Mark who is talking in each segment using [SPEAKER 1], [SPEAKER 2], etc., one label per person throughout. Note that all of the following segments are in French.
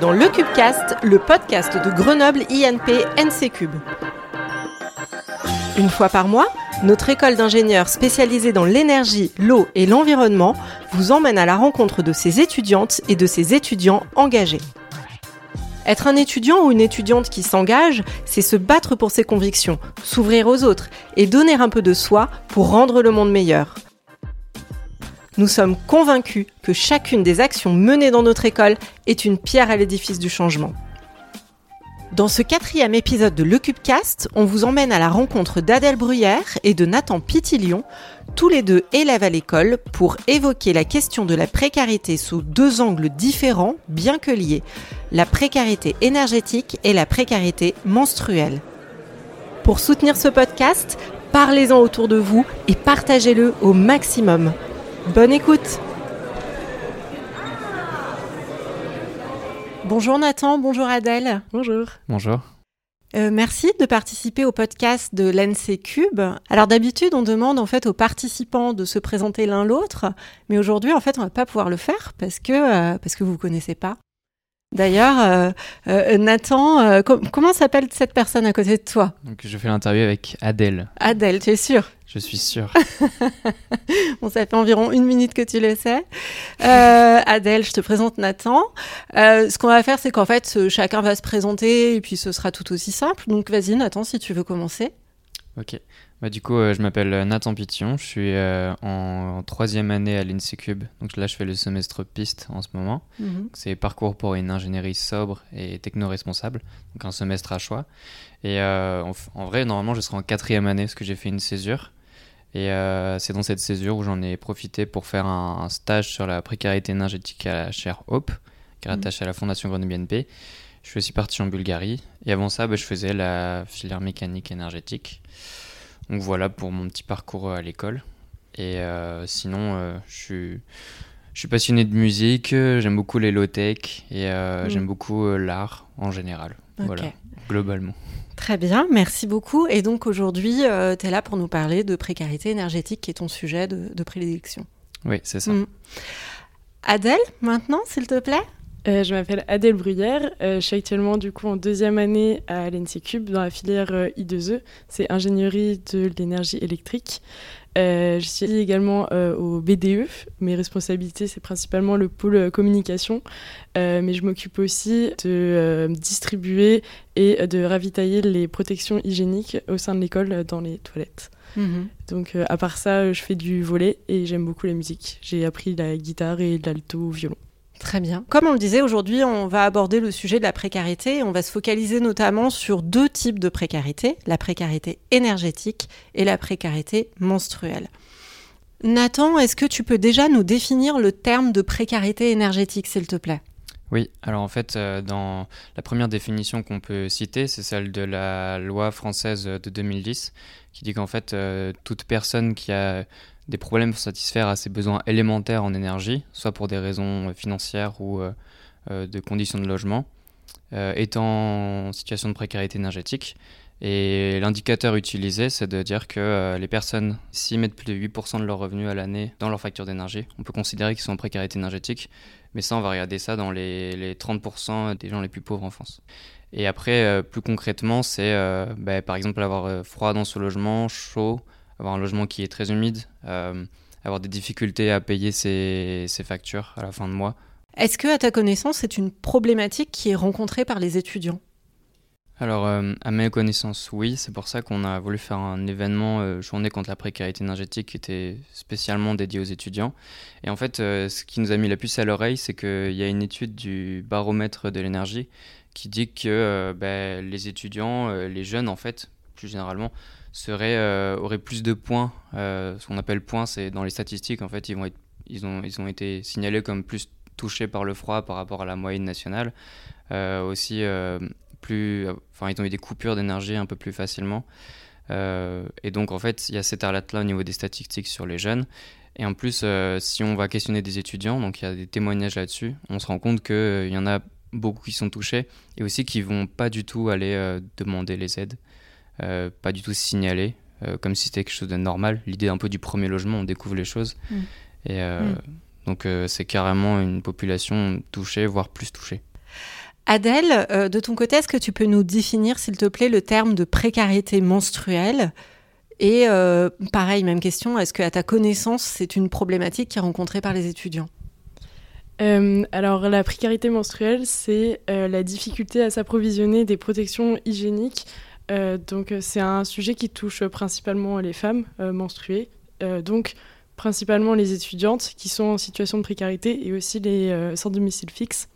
[SPEAKER 1] Dans le Cubecast, le podcast de Grenoble INP NC Cube. Une fois par mois, notre école d'ingénieurs spécialisée dans l'énergie, l'eau et l'environnement vous emmène à la rencontre de ses étudiantes et de ses étudiants engagés. Être un étudiant ou une étudiante qui s'engage, c'est se battre pour ses convictions, s'ouvrir aux autres et donner un peu de soi pour rendre le monde meilleur. Nous sommes convaincus que chacune des actions menées dans notre école est une pierre à l'édifice du changement. Dans ce quatrième épisode de Le Cubecast, on vous emmène à la rencontre d'Adèle Bruyère et de Nathan Pitilion, tous les deux élèves à l'école, pour évoquer la question de la précarité sous deux angles différents, bien que liés, la précarité énergétique et la précarité menstruelle. Pour soutenir ce podcast, parlez-en autour de vous et partagez-le au maximum. Bonne écoute Bonjour Nathan, bonjour Adèle.
[SPEAKER 2] Bonjour.
[SPEAKER 3] Bonjour.
[SPEAKER 1] Euh, merci de participer au podcast de l'NC Cube. Alors d'habitude, on demande en fait aux participants de se présenter l'un l'autre, mais aujourd'hui, en fait, on va pas pouvoir le faire parce que euh, parce que vous connaissez pas. D'ailleurs, euh, euh, Nathan, euh, com- comment s'appelle cette personne à côté de toi?
[SPEAKER 3] Donc je fais l'interview avec Adèle.
[SPEAKER 1] Adèle, tu es sûre?
[SPEAKER 3] Je suis sûr.
[SPEAKER 1] Bon, ça fait environ une minute que tu le sais. Euh, Adèle, je te présente Nathan. Euh, ce qu'on va faire, c'est qu'en fait, chacun va se présenter et puis ce sera tout aussi simple. Donc vas-y, Nathan, si tu veux commencer.
[SPEAKER 3] ok. Bah, du coup, euh, je m'appelle Nathan Pitillon. Je suis euh, en, en troisième année à l'INSECUB. Donc là, je fais le semestre piste en ce moment. C'est parcours pour une ingénierie sobre et techno-responsable. Donc un semestre à choix. Et euh, en, vrai, normalement, je serai en quatrième année parce que j'ai fait une césure. Et euh, c'est dans cette césure où j'en ai profité pour faire un, un stage sur la précarité énergétique à la chaire Hope, qui est
[SPEAKER 1] Mhm.
[SPEAKER 3] rattachée à la Fondation Grenoble BNP. Je suis aussi parti en Bulgarie. Et avant ça, bah, je faisais la filière mécanique énergétique. Donc voilà pour mon petit parcours euh, à l'école. Et euh, sinon, euh, je suis... Je suis passionné de musique, j'aime beaucoup les low-tech et euh,
[SPEAKER 1] Mm.
[SPEAKER 3] j'aime beaucoup l'art en général. Voilà, globalement.
[SPEAKER 1] Très bien, merci beaucoup. Et donc aujourd'hui, tu es là pour nous parler de précarité énergétique, qui est ton sujet de, de prédilection.
[SPEAKER 3] Oui, c'est ça.
[SPEAKER 1] Mm. Adèle, maintenant, s'il te plaît?
[SPEAKER 2] Euh, je m'appelle Adèle Bruyère. Euh, je suis actuellement du coup en deuxième année à l'NC Cube dans la filière euh, I2E. C'est ingénierie de l'énergie électrique. Je suis également au BDE. Mes responsabilités, c'est principalement le pôle communication. Mais je m'occupe aussi de distribuer et de ravitailler les protections hygiéniques au sein de l'école dans les toilettes. Donc euh, à part ça, je fais du volet et j'aime beaucoup la musique. J'ai appris la guitare et l'alto violon.
[SPEAKER 1] Très bien. Comme on le disait, aujourd'hui, on va aborder le sujet de la précarité. On va se focaliser notamment sur deux types de précarité, la précarité énergétique et la précarité menstruelle. Nathan, est-ce que tu peux déjà nous définir le terme de précarité énergétique, s'il te plaît?
[SPEAKER 3] Oui, alors en fait, euh, dans la première définition qu'on peut citer, c'est celle de la loi française de 2010, qui dit qu'en fait, euh, toute personne qui a des problèmes pour satisfaire à ses besoins élémentaires en énergie, soit pour des raisons financières ou euh, euh, de conditions de logement, euh, est en situation de précarité énergétique. Et l'indicateur utilisé, c'est de dire que les personnes, s'ils mettent plus de 8% de leurs revenus à l'année dans leur facture d'énergie, on peut considérer qu'ils sont en précarité énergétique. Mais ça, on va regarder ça dans les, les 30% des gens les plus pauvres en France. Et après, plus concrètement, c'est bah, par exemple avoir froid dans son logement, chaud, avoir un logement qui est très humide, euh, avoir des difficultés à payer ses, ses factures à la fin de mois.
[SPEAKER 1] Est-ce que, à ta connaissance, c'est une problématique qui est rencontrée par les étudiants?
[SPEAKER 3] Alors, euh, à mes connaissances, oui. C'est pour ça qu'on a voulu faire un événement euh, journée contre la précarité énergétique qui était spécialement dédié aux étudiants. Et en fait, euh, ce qui nous a mis la puce à l'oreille, c'est qu'il y a une étude du baromètre de l'énergie qui dit que ben, les étudiants, les jeunes en fait, plus généralement, seraient, euh, auraient plus de points. Euh, ce qu'on appelle points, c'est dans les statistiques, en fait, ils, vont être, ils, ont, ils ont été signalés comme plus touchés par le froid par rapport à la moyenne nationale. Euh, aussi, plus, enfin, ils ont eu des coupures d'énergie un peu plus facilement. Et donc, en fait, il y a cette alerte-là au niveau des statistiques sur les jeunes. Et en plus, si on va questionner des étudiants, donc il y a des témoignages là-dessus, on se rend compte qu'il y en a beaucoup qui sont touchés et aussi qui vont pas du tout aller demander les aides, pas du tout se signaler, euh, comme si c'était quelque chose de normal. L'idée un peu du premier logement, on découvre les choses.
[SPEAKER 1] Mm.
[SPEAKER 3] Et euh,
[SPEAKER 1] Mm.
[SPEAKER 3] donc, euh, c'est carrément une population touchée, voire plus touchée.
[SPEAKER 1] Adèle, euh, de ton côté, est-ce que tu peux nous définir, s'il te plaît, le terme de précarité menstruelle? Et euh, pareil, même question, est-ce que à ta connaissance, c'est une problématique qui est rencontrée par les étudiants?
[SPEAKER 2] Euh, alors la précarité menstruelle, c'est la difficulté à s'approvisionner des protections hygiéniques. Donc c'est un sujet qui touche principalement les femmes menstruées, donc principalement les étudiantes qui sont en situation de précarité et aussi les sans domicile fixe.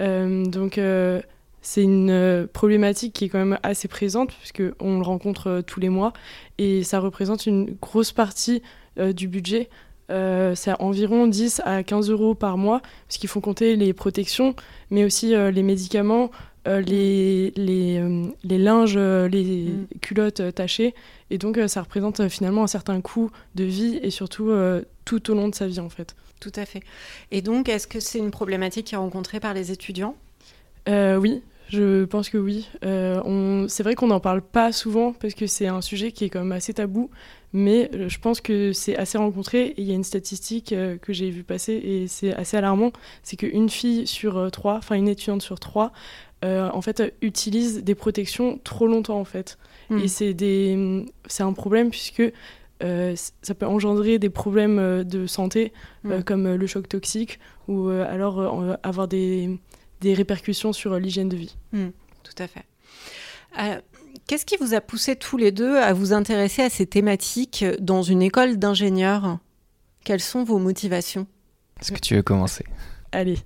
[SPEAKER 2] Euh, donc euh, c'est une euh, problématique qui est quand même assez présente puisqu'on le rencontre tous les mois et ça représente une grosse partie du budget. c'est environ 10 à 15 euros par mois parce qu'il faut compter les protections mais aussi les médicaments, les, les, les, linges, les mm. culottes tachées. Et donc, ça représente finalement un certain coût de vie et surtout tout au long de sa vie, en fait.
[SPEAKER 1] Tout à fait. Et donc, est-ce que c'est une problématique qui est rencontrée par les étudiants?
[SPEAKER 2] Euh, Oui, je pense que oui. Euh, c'est vrai qu'on n'en parle pas souvent parce que c'est un sujet qui est quand même assez tabou, mais euh, je pense que c'est assez rencontré. Et il y a une statistique que j'ai vue passer et c'est assez alarmant, c'est qu'une fille sur trois, enfin une étudiante sur trois, en fait, utilise des protections trop longtemps en fait. Hmm. Et c'est des, c'est un problème puisque euh, ça peut engendrer des problèmes euh, de santé euh, mm. comme le choc toxique ou alors avoir des, des, répercussions sur l'hygiène de vie.
[SPEAKER 1] Mm. tout à fait. Qu'est-ce qui vous a poussé tous les deux à vous intéresser à ces thématiques dans une école d'ingénieurs? Quelles sont vos motivations?
[SPEAKER 3] Est-ce que tu veux commencer?
[SPEAKER 2] Allez.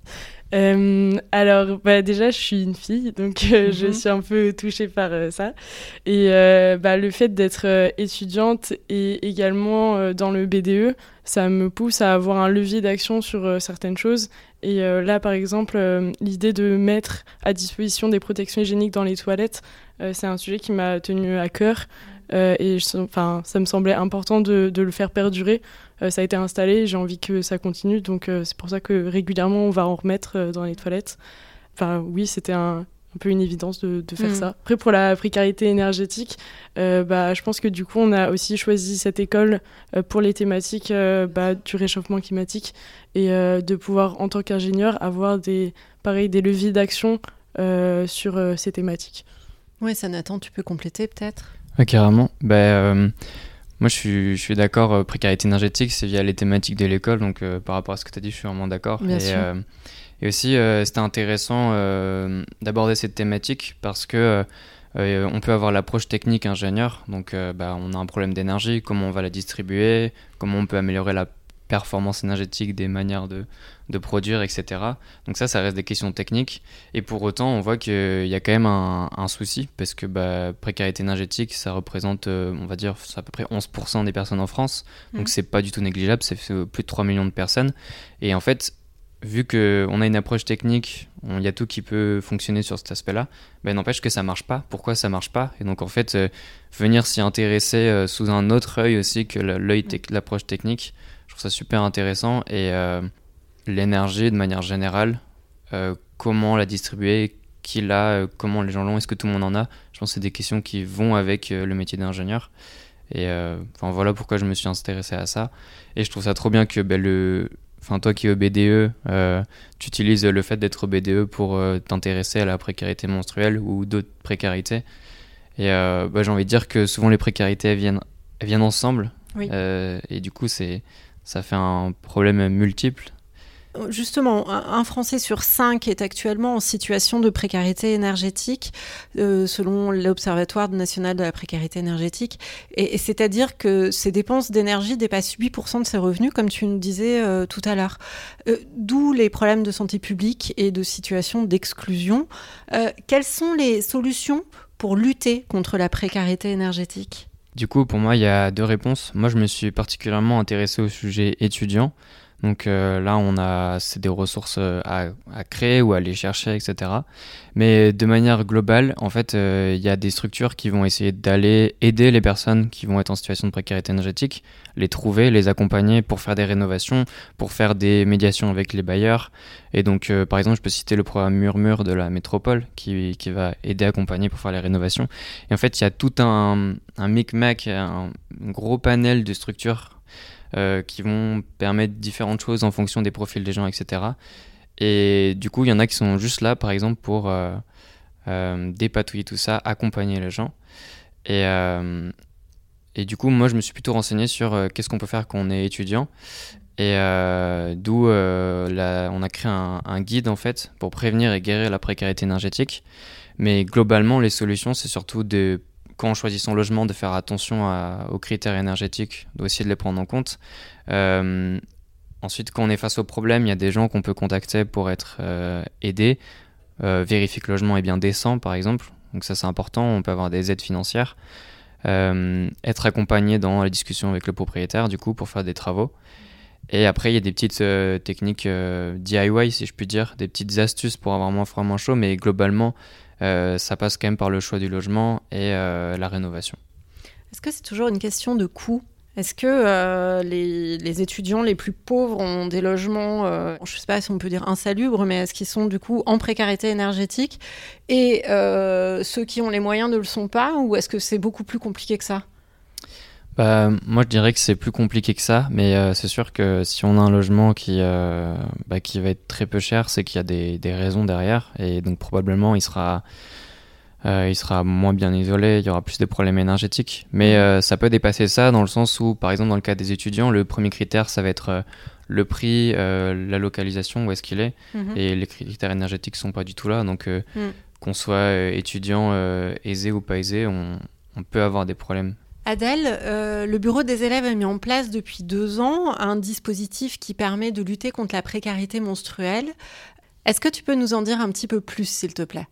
[SPEAKER 2] Euh, alors, bah, déjà, je suis une fille, donc euh, je mhm. suis un peu touchée par euh, ça. Et bah, le fait d'être étudiante et également dans le BDE, ça me pousse à avoir un levier d'action sur certaines choses. Et là, par exemple, l'idée de mettre à disposition des protections hygiéniques dans les toilettes, c'est un sujet qui m'a tenu à cœur. et enfin, ça me semblait important de, de le faire perdurer ça a été installé, j'ai envie que ça continue, donc euh, c'est pour ça que régulièrement on va en remettre euh, dans les toilettes. Enfin oui, c'était un, peu une évidence de, faire mm. ça. Après, pour la précarité énergétique, bah, je pense que du coup, on a aussi choisi cette école pour les thématiques bah, du réchauffement climatique et de pouvoir, en tant qu'ingénieur, avoir des, pareil, des leviers d'action sur ces thématiques.
[SPEAKER 1] Oui, ça Nathan, tu peux compléter peut-être?
[SPEAKER 3] Carrément. Ben, moi, je suis, je suis d'accord. Euh, précarité énergétique, c'est via les thématiques de l'école. Donc, euh, par rapport à ce que tu as dit, je suis vraiment d'accord. Et, euh, et, aussi, c'était intéressant d'aborder cette thématique parce que on peut avoir l'approche technique ingénieur. Donc, bah, on a un problème d'énergie, comment on va la distribuer, comment on peut améliorer la performance énergétique, des manières de, de, produire, etc. Donc ça, ça reste des questions techniques. Et pour autant, on voit qu'il y a quand même un, un souci, parce que bah, précarité énergétique, ça représente, euh, on va dire, à peu près 11% des personnes en France. Donc mmh. c'est pas du tout négligeable, c'est plus de 3 millions de personnes. Et en fait, vu qu'on a une approche technique, il y a tout qui peut fonctionner sur cet aspect-là, ben n'empêche que ça marche pas. Pourquoi ça marche pas? Et donc en fait, euh, venir s'y intéresser euh, sous un autre œil aussi que l'œil, mmh. l'approche technique, trouve ça super intéressant. Et euh, l'énergie, de manière générale, euh, comment la distribuer, qui l'a, euh, comment les gens l'ont, est-ce que tout le monde en a? Je pense que c'est des questions qui vont avec le métier d'ingénieur. Et enfin voilà pourquoi je me suis intéressé à ça. Et je trouve ça trop bien que ben, le, enfin toi qui es au BDE, tu utilises le fait d'être au BDE pour t'intéresser à la précarité menstruelle ou d'autres précarités. Et bah, j'ai envie de dire que souvent les précarités elles viennent, elles viennent ensemble. et du coup c'est ça fait un problème multiple.
[SPEAKER 1] Justement, un Français sur cinq est actuellement en situation de précarité énergétique, euh, selon l'Observatoire national de la précarité énergétique. C'est-à-dire que ses dépenses d'énergie dépassent 8% de ses revenus, comme tu nous disais euh, tout à l'heure. Euh, d'où les problèmes de santé publique et de situation d'exclusion. quelles sont les solutions pour lutter contre la précarité énergétique?
[SPEAKER 3] Du coup, pour moi, il y a deux réponses. Moi, je me suis particulièrement intéressé au sujet étudiant. Donc euh, là, on a c'est des ressources euh, à, créer ou à aller chercher, etc. Mais de manière globale, en fait, euh, il y a des structures qui vont essayer d'aller aider les personnes qui vont être en situation de précarité énergétique, les trouver, les accompagner pour faire des rénovations, pour faire des médiations avec les bailleurs. Et donc, par exemple, je peux citer le programme Murmure de la métropole qui, va aider, accompagner pour faire les rénovations. Et en fait, il y a tout un, un micmac, un gros panel de structures euh, qui vont permettre différentes choses en fonction des profils des gens, etc. Et du coup, il y en a qui sont juste là, par exemple, pour dépatouiller tout ça, accompagner les gens. Et, et du coup, moi, je me suis plutôt renseigné sur qu'est-ce qu'on peut faire quand on est étudiant. Et d'où on a créé un, un, guide, en fait, pour prévenir et guérir la précarité énergétique. Mais globalement, les solutions, c'est surtout de, quand on choisit son logement, de faire attention aux critères énergétiques, d'essayer de les prendre en compte. Euh, ensuite, quand on est face au problème, il y a des gens qu'on peut contacter pour être euh, aidés. Euh, vérifier que le logement est bien décent, par exemple. Donc ça, c'est important. On peut avoir des aides financières. être accompagné dans la discussion avec le propriétaire, du coup, pour faire des travaux. Et après, il y a des petites techniques DIY, si je puis dire, des petites astuces pour avoir moins froid, moins chaud, mais globalement, euh, ça passe quand même par le choix du logement et euh, la rénovation.
[SPEAKER 1] Est-ce que c'est toujours une question de coût? Est-ce que euh, les, étudiants les plus pauvres ont des logements, je ne sais pas si on peut dire insalubres, mais est-ce qu'ils sont du coup en précarité énergétique? Et ceux qui ont les moyens ne le sont pas? Ou est-ce que c'est beaucoup plus compliqué que ça?
[SPEAKER 3] Bah, moi, je dirais que c'est plus compliqué que ça, mais euh, c'est sûr que si on a un logement qui, euh, bah, qui va être très peu cher, c'est qu'il y a des, des, raisons derrière, et donc probablement il sera, euh, il sera moins bien isolé, il y aura plus de problèmes énergétiques. Mais ça peut dépasser ça dans le sens où, par exemple, dans le cas des étudiants, le premier critère, ça va être le prix, la localisation, où est-ce qu'il est, mmh. et les critères énergétiques sont pas du tout là. Donc, mmh. qu'on soit étudiant aisé ou pas aisé, on, on peut avoir des problèmes
[SPEAKER 1] Adèle, euh, le bureau des élèves a mis en place depuis deux ans un dispositif qui permet de lutter contre la précarité menstruelle. Est-ce que tu peux nous en dire un petit peu plus, s'il te plaît?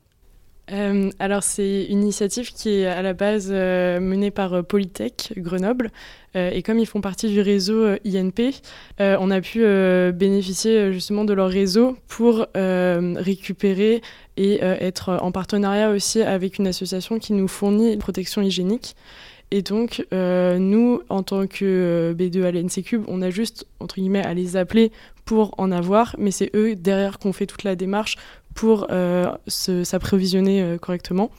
[SPEAKER 2] Euh, alors c'est une initiative qui est à la base euh, menée par Polytech Grenoble et comme ils font partie du réseau INP, on a pu bénéficier justement de leur réseau pour récupérer et être en partenariat aussi avec une association qui nous fournit une protection hygiénique. Et donc, euh, nous, en tant que euh, B2 à l'NC on a juste, entre guillemets, à les appeler pour en avoir, mais c'est eux derrière qu'on fait toute la démarche pour euh, s'approvisionner correctement.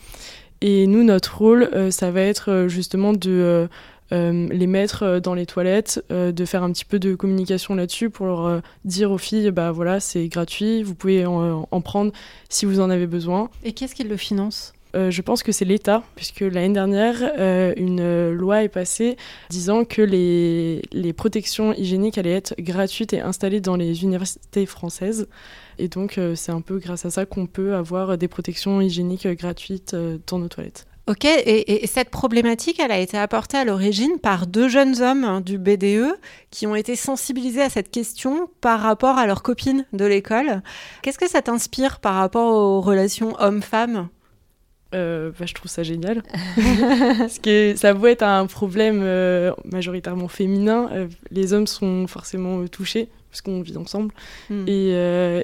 [SPEAKER 2] Et nous, notre rôle, ça va être justement de les mettre dans les toilettes, de faire un petit peu de communication là-dessus pour leur dire aux filles, bah voilà, c'est gratuit, vous pouvez en, en, prendre si vous en avez besoin.
[SPEAKER 1] Et qu'est-ce qu'ils le financent?
[SPEAKER 2] Euh, je pense que c'est l'État, puisque l'année dernière, euh, une loi est passée disant que les, protections hygiéniques allaient être gratuites et installées dans les universités françaises. Et donc, euh, c'est un peu grâce à ça qu'on peut avoir des protections hygiéniques gratuites dans nos toilettes.
[SPEAKER 1] Ok, et, cette problématique, elle a été apportée à l'origine par deux jeunes hommes hein, du BDE qui ont été sensibilisés à cette question par rapport à leurs copines de l'école. Qu'est-ce que ça t'inspire par rapport aux relations hommes-femmes?
[SPEAKER 2] Euh, bah, je trouve ça génial. Parce que ça peut être un problème euh, majoritairement féminin. Euh, les hommes sont forcément touchés parce qu'on vit ensemble. Hmm. Et,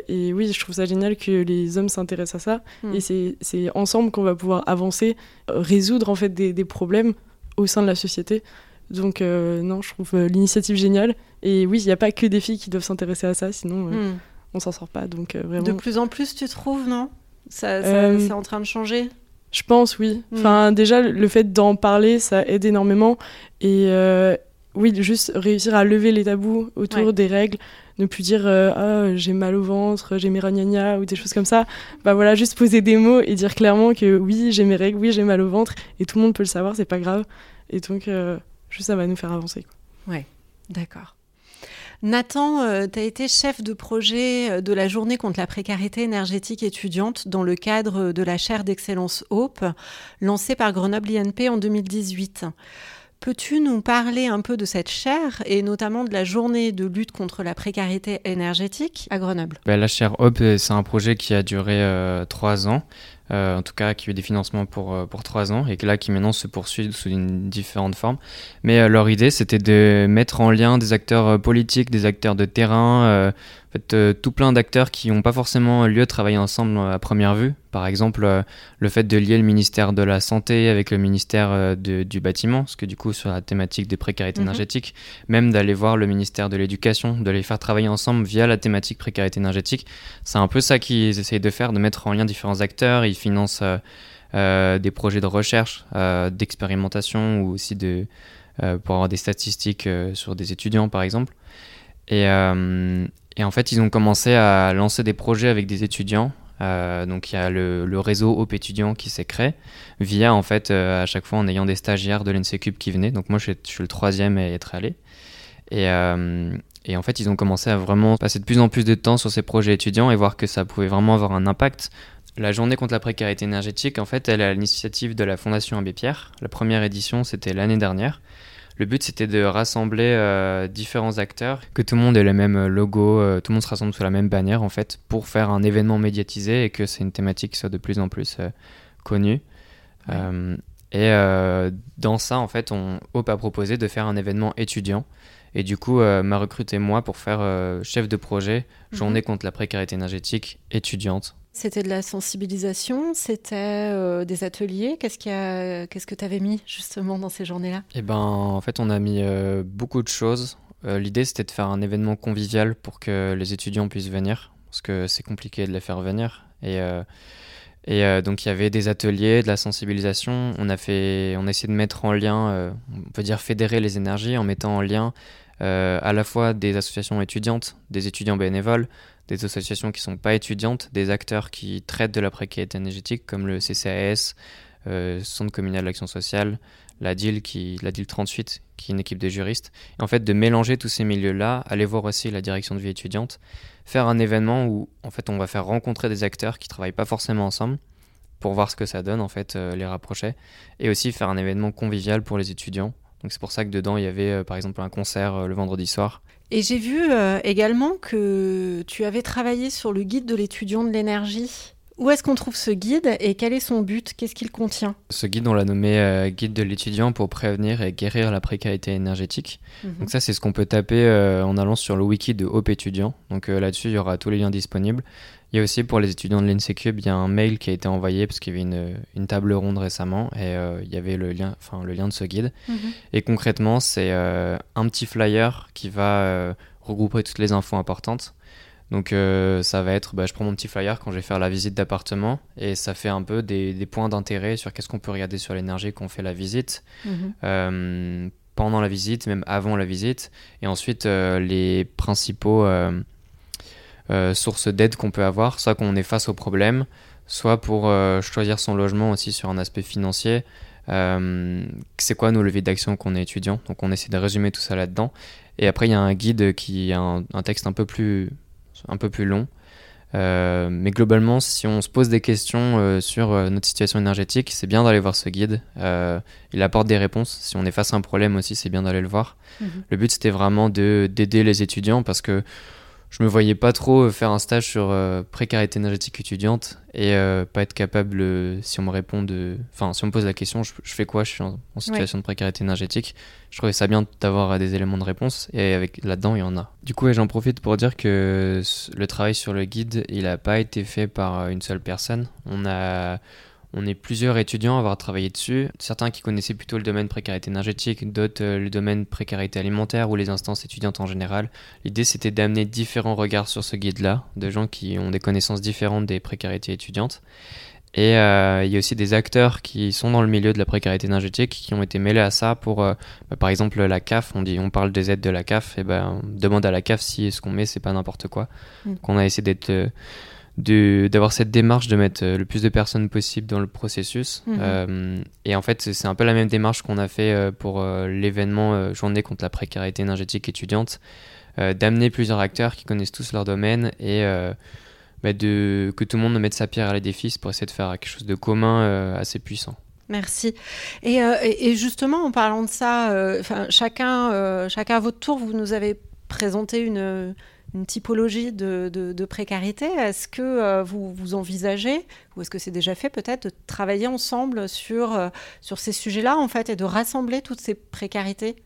[SPEAKER 2] et, oui, je trouve ça génial que les hommes s'intéressent à ça. Hmm. Et c'est ensemble qu'on va pouvoir avancer, résoudre en fait des, des, problèmes au sein de la société. Donc non, je trouve l'initiative géniale. Et oui, il n'y a pas que des filles qui doivent s'intéresser à ça, sinon hmm. on s'en sort pas. Donc vraiment.
[SPEAKER 1] De plus en plus, tu trouves, non? Ça, ça c'est en train de changer?
[SPEAKER 2] Je pense, oui. Mm. Enfin, déjà, le fait d'en parler, ça aide énormément. Et euh, oui, juste réussir à lever les tabous autour des règles, ne plus dire euh, ah, j'ai mal au ventre, j'ai mes ragnagnas ou des choses comme ça. Bah voilà, juste poser des mots et dire clairement que oui, j'ai mes règles, oui, j'ai mal au ventre et tout le monde peut le savoir, c'est pas grave. Et donc, euh, juste ça va nous faire avancer.
[SPEAKER 1] Quoi. Ouais, d'accord. Nathan, euh, tu as été chef de projet euh, de la journée contre la précarité énergétique étudiante dans le cadre de la chaire d'excellence Hope, lancée par Grenoble INP en 2018. Peux-tu nous parler un peu de cette chaire et notamment de la journée de lutte contre la précarité énergétique à Grenoble?
[SPEAKER 3] Bah, La chaire Hope, euh, c'est un projet qui a duré trois ans. Euh, en tout cas qui a eu des financements pour, euh, pour trois ans et là qui maintenant se poursuit sous une différente forme. Mais euh, leur idée c'était de mettre en lien des acteurs politiques, des acteurs de terrain, en fait, tout plein d'acteurs qui n'ont pas forcément lieu de travailler ensemble à première vue. Par exemple, le fait de lier le ministère de la Santé avec le ministère du Bâtiment, parce que du coup, sur la thématique des précarités mhm. énergétiques, même d'aller voir le ministère de l'Éducation, de les faire travailler ensemble via la thématique précarité énergétique. C'est un peu ça qu'ils essayent de faire, de mettre en lien différents acteurs. Ils financent des projets de recherche, d'expérimentation ou aussi de, pour avoir des statistiques sur des étudiants, par exemple. Et, en fait, ils ont commencé à lancer des projets avec des étudiants. donc il y a le, réseau OP étudiant qui s'est créé via en fait à chaque fois en ayant des stagiaires de l'NCCUB qui venaient. Donc moi je suis, le troisième à être allé. Et en fait, ils ont commencé à vraiment passer de plus en plus de temps sur ces projets étudiants et voir que ça pouvait vraiment avoir un impact. La journée contre la précarité énergétique, en fait, elle est à l'initiative de la Fondation Abbé Pierre. La première édition, c'était l'année dernière. Le but, c'était de rassembler euh, différents acteurs, que tout le monde ait le même logo, euh, tout le monde se rassemble sous la même bannière, en fait, pour faire un événement médiatisé et que c'est une thématique qui soit de plus en plus euh, connue. et dans ça, en fait, on, Hope a proposé de faire un événement étudiant et du coup, euh, m'a recruté moi pour faire euh, chef de projet, mhm. journée contre la précarité énergétique étudiante.
[SPEAKER 1] C'était de la sensibilisation, c'était euh, des ateliers. Qu'est-ce, Qu'est-ce que tu avais mis justement dans ces journées-là?
[SPEAKER 3] Eh ben, en fait, on a mis beaucoup de choses. l'idée, c'était de faire un événement convivial pour que les étudiants puissent venir, parce que c'est compliqué de les faire venir. Et, et donc, il y avait des ateliers, de la sensibilisation. On a fait, on a essayé de mettre en lien, on peut dire fédérer les énergies en mettant en lien euh, à la fois des associations étudiantes, des étudiants bénévoles, des associations qui ne sont pas étudiantes, des acteurs qui traitent de la précarité énergétique comme le CCAS, euh, Centre communal d'action sociale, la DIL, qui, la DIL 38, qui est une équipe de juristes. Et en fait, de mélanger tous ces milieux-là, aller voir aussi la direction de vie étudiante, faire un événement où en fait on va faire rencontrer des acteurs qui travaillent pas forcément ensemble pour voir ce que ça donne, en fait, euh, les rapprocher, et aussi faire un événement convivial pour les étudiants donc c'est pour ça que dedans, il y avait euh, par exemple un concert euh, le vendredi soir.
[SPEAKER 1] Et j'ai vu euh, également que tu avais travaillé sur le guide de l'étudiant de l'énergie. Où est-ce qu'on trouve ce guide et quel est son but? Qu'est-ce qu'il contient?
[SPEAKER 3] Ce guide, on l'a nommé Guide de l'étudiant pour prévenir et guérir la précarité énergétique. Mhm. Donc ça, c'est ce qu'on peut taper en allant sur le wiki de Hope étudiant. Donc là-dessus, il y aura tous les liens disponibles. Il y a aussi pour les étudiants de l'INSECUB, il y a un mail qui a été envoyé parce qu'il y avait une, une, table ronde récemment et euh, il y avait le lien, enfin, le lien de ce guide. Mhm. Et concrètement, c'est euh, un petit flyer qui va euh, regrouper toutes les infos importantes. Donc ça va être, bah, je prends mon petit flyer quand je vais faire la visite d'appartement et ça fait un peu des, des points d'intérêt sur qu'est-ce qu'on peut regarder sur l'énergie qu'on fait la visite. Mhm. pendant la visite, même avant la visite, et ensuite les principaux euh, source d'aide qu'on peut avoir, soit qu'on est face au problème, soit pour euh, choisir son logement aussi sur un aspect financier. Euh, c'est quoi nos leviers d'action qu'on est étudiant? Donc on essaie de résumer tout ça là-dedans. Et après il y a un guide qui a un, texte un peu plus, un peu plus long. mais globalement, si on se pose des questions sur notre situation énergétique, c'est bien d'aller voir ce guide. il apporte des réponses. Si on est face à un problème aussi, c'est bien d'aller le voir. Mhm. Le but, c'était vraiment d'aider les étudiants parce que je me voyais pas trop euh, faire un stage sur euh, précarité énergétique étudiante et euh, pas être capable, si on me répond de. Enfin, si on me pose la question, je, fais quoi? Je suis en, situation de précarité énergétique. Je trouvais ça bien d'avoir des éléments de réponse et avec là-dedans, il y en a. Du coup, j'en profite pour dire que le travail sur le guide, il n'a pas été fait par une seule personne. On a on est plusieurs étudiants à avoir travaillé dessus, certains qui connaissaient plutôt le domaine précarité énergétique, d'autres euh, le domaine précarité alimentaire ou les instances étudiantes en général. L'idée c'était d'amener différents regards sur ce guide-là, de gens qui ont des connaissances différentes des précarités étudiantes. Et euh, il y a aussi des acteurs qui sont dans le milieu de la précarité énergétique qui ont été mêlés à ça pour, euh, bah, par exemple, la CAF. On dit, on parle des aides de la CAF, et ben on demande à la CAF si ce qu'on met c'est pas n'importe quoi. Mm. Qu'on a essayé d'être d'avoir cette démarche de mettre euh, le plus de personnes possible dans le processus. Mhm. Euh, et en fait, c'est un peu la même démarche qu'on a fait euh, pour l'événement Journée contre la précarité énergétique étudiante, d'amener plusieurs acteurs qui connaissent tous leur domaine et bah, de, que tout le monde mette sa pierre à l'édifice pour essayer de faire quelque chose de commun assez puissant.
[SPEAKER 1] Merci. Et, et, justement, en parlant de ça, chacun, chacun à votre tour, vous nous avez présenté une une typologie de, précarité. Est-ce que euh, vous, vous envisagez, ou est-ce que c'est déjà fait peut-être, de travailler ensemble sur, euh, sur ces sujets-là, en fait, et de rassembler toutes ces précarités?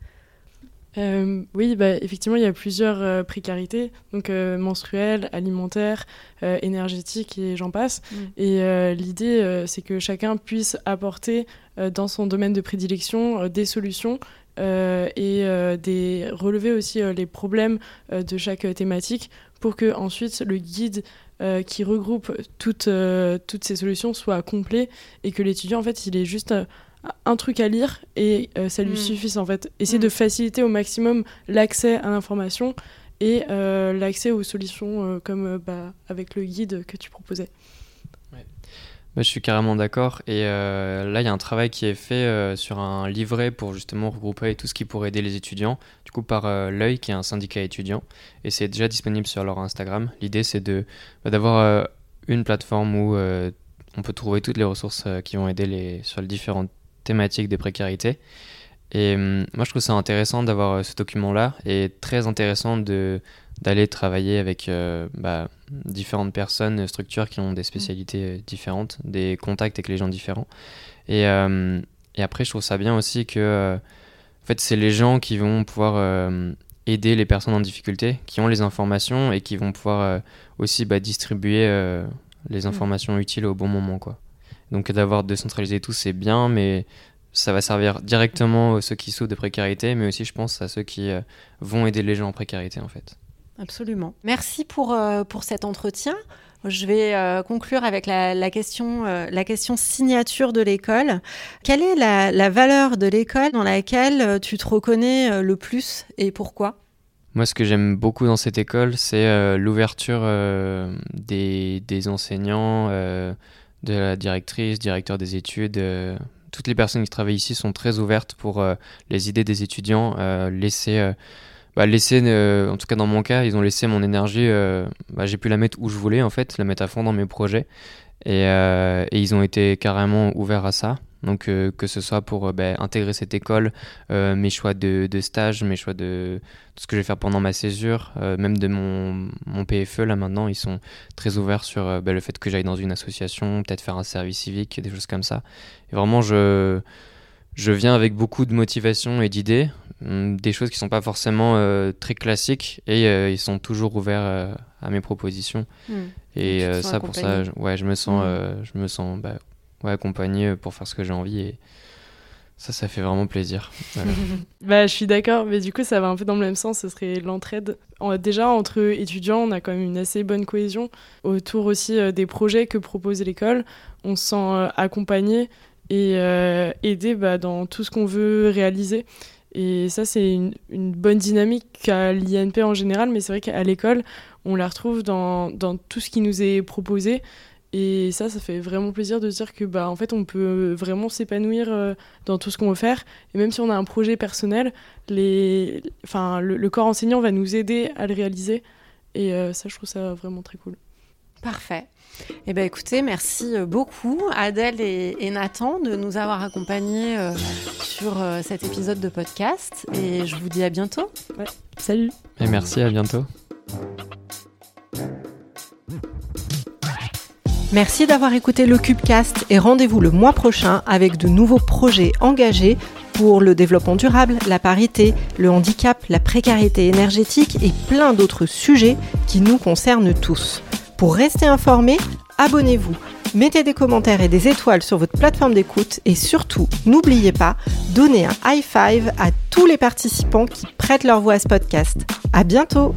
[SPEAKER 2] Euh, oui, bah, effectivement, il y a plusieurs précarités, donc menstruelles, alimentaires, énergétiques et j'en passe. Mm. Et l'idée, c'est que chacun puisse apporter dans son domaine de prédilection des solutions et euh, des, relever aussi euh, les problèmes de chaque thématique pour que ensuite le guide qui regroupe toutes, toutes ces solutions soit complet et que l'étudiant en fait il ait juste un truc à lire et ça lui mm. suffise en fait essayer de mm. faciliter au maximum l'accès à l'information et l'accès aux solutions comme bah, avec le guide que tu proposais.
[SPEAKER 3] Bah, je suis carrément d'accord. Et là, il y a un travail qui est fait sur un livret pour justement regrouper tout ce qui pourrait aider les étudiants, du coup par l'œil qui est un syndicat étudiant. Et c'est déjà disponible sur leur Instagram. L'idée, c'est de, bah, d'avoir une plateforme où on peut trouver toutes les ressources qui vont aider les, sur les différentes thématiques des précarités. Et hum, moi, je trouve ça intéressant d'avoir euh, ce document-là et très intéressant de d'aller travailler avec euh, bah, différentes personnes, structures qui ont des spécialités euh, différentes, des contacts avec les gens différents. Et, et après, je trouve ça bien aussi que en fait, c'est les gens qui vont pouvoir aider les personnes en difficulté, qui ont les informations et qui vont pouvoir aussi bah, distribuer les mm. informations utiles au bon moment. Quoi. Donc d'avoir décentralisé tout, c'est bien, mais ça va servir directement à ceux qui souffrent de précarité, mais aussi, je pense, à ceux qui euh, vont aider les gens en précarité, en fait.
[SPEAKER 1] Absolument. Merci pour, euh, pour cet entretien. Je vais euh, conclure avec la, question, la question signature de l'école. Quelle est la, la valeur de l'école dans laquelle tu te reconnais le plus et pourquoi?
[SPEAKER 3] Moi, ce que j'aime beaucoup dans cette école, c'est l'ouverture des, des, enseignants, de la directrice, directeur des études, toutes les personnes qui travaillent ici sont très ouvertes pour euh, les idées des étudiants, euh, laisser, euh, bah, laisser en tout cas dans mon cas, ils ont laissé mon énergie, bah, j'ai pu la mettre où je voulais en fait, la mettre à fond dans mes projets, et, et ils ont été carrément ouverts à ça. Donc euh, que ce soit pour euh, ben, intégrer cette école, euh, mes choix de, stage, mes choix de tout ce que je vais faire pendant ma césure, même de mon, PFE là maintenant, ils sont très ouverts sur le fait que j'aille dans une association, peut-être faire un service civique, des choses comme ça. Et vraiment, je, viens avec beaucoup de motivation et d'idées, des choses qui sont pas forcément très classiques, et ils sont toujours ouverts à mes propositions. Mmh. Et ça, pour ça, ouais, je me sens, mmh. je me sens bah, ouais, accompagné pour faire ce que j'ai envie et ça, ça fait vraiment plaisir.
[SPEAKER 2] bah, je suis d'accord, mais du coup, ça va un peu dans le même sens. Ce serait l'entraide. Déjà, entre étudiants, on a quand même une assez bonne cohésion autour aussi euh, des projets que propose l'école. On se sent euh, accompagné et euh, aidé bah, dans tout ce qu'on veut réaliser. Et ça, c'est une, bonne dynamique à l'INP en général, mais c'est vrai qu'à l'école, on la retrouve dans, tout ce qui nous est proposé. Et ça, ça fait vraiment plaisir de dire que, bah, en fait, on peut vraiment s'épanouir euh, dans tout ce qu'on veut faire. Et même si on a un projet personnel, les... enfin, le, corps enseignant va nous aider à le réaliser. Et euh, ça, je trouve ça vraiment très cool.
[SPEAKER 1] Parfait. Eh ben, écoutez, merci euh, beaucoup Adèle et, Nathan de nous avoir accompagnés sur cet épisode de podcast. Et je vous dis à bientôt.
[SPEAKER 2] Salut.
[SPEAKER 3] Et merci, à bientôt.
[SPEAKER 1] Merci d'avoir écouté le Cubecast et rendez-vous le mois prochain avec de nouveaux projets engagés pour le développement durable, la parité, le handicap, la précarité énergétique et plein d'autres sujets qui nous concernent tous. Pour rester informé, abonnez-vous, mettez des commentaires et des étoiles sur votre plateforme d'écoute et surtout, n'oubliez pas, donnez un high five à tous les participants qui prêtent leur voix à ce podcast. À bientôt!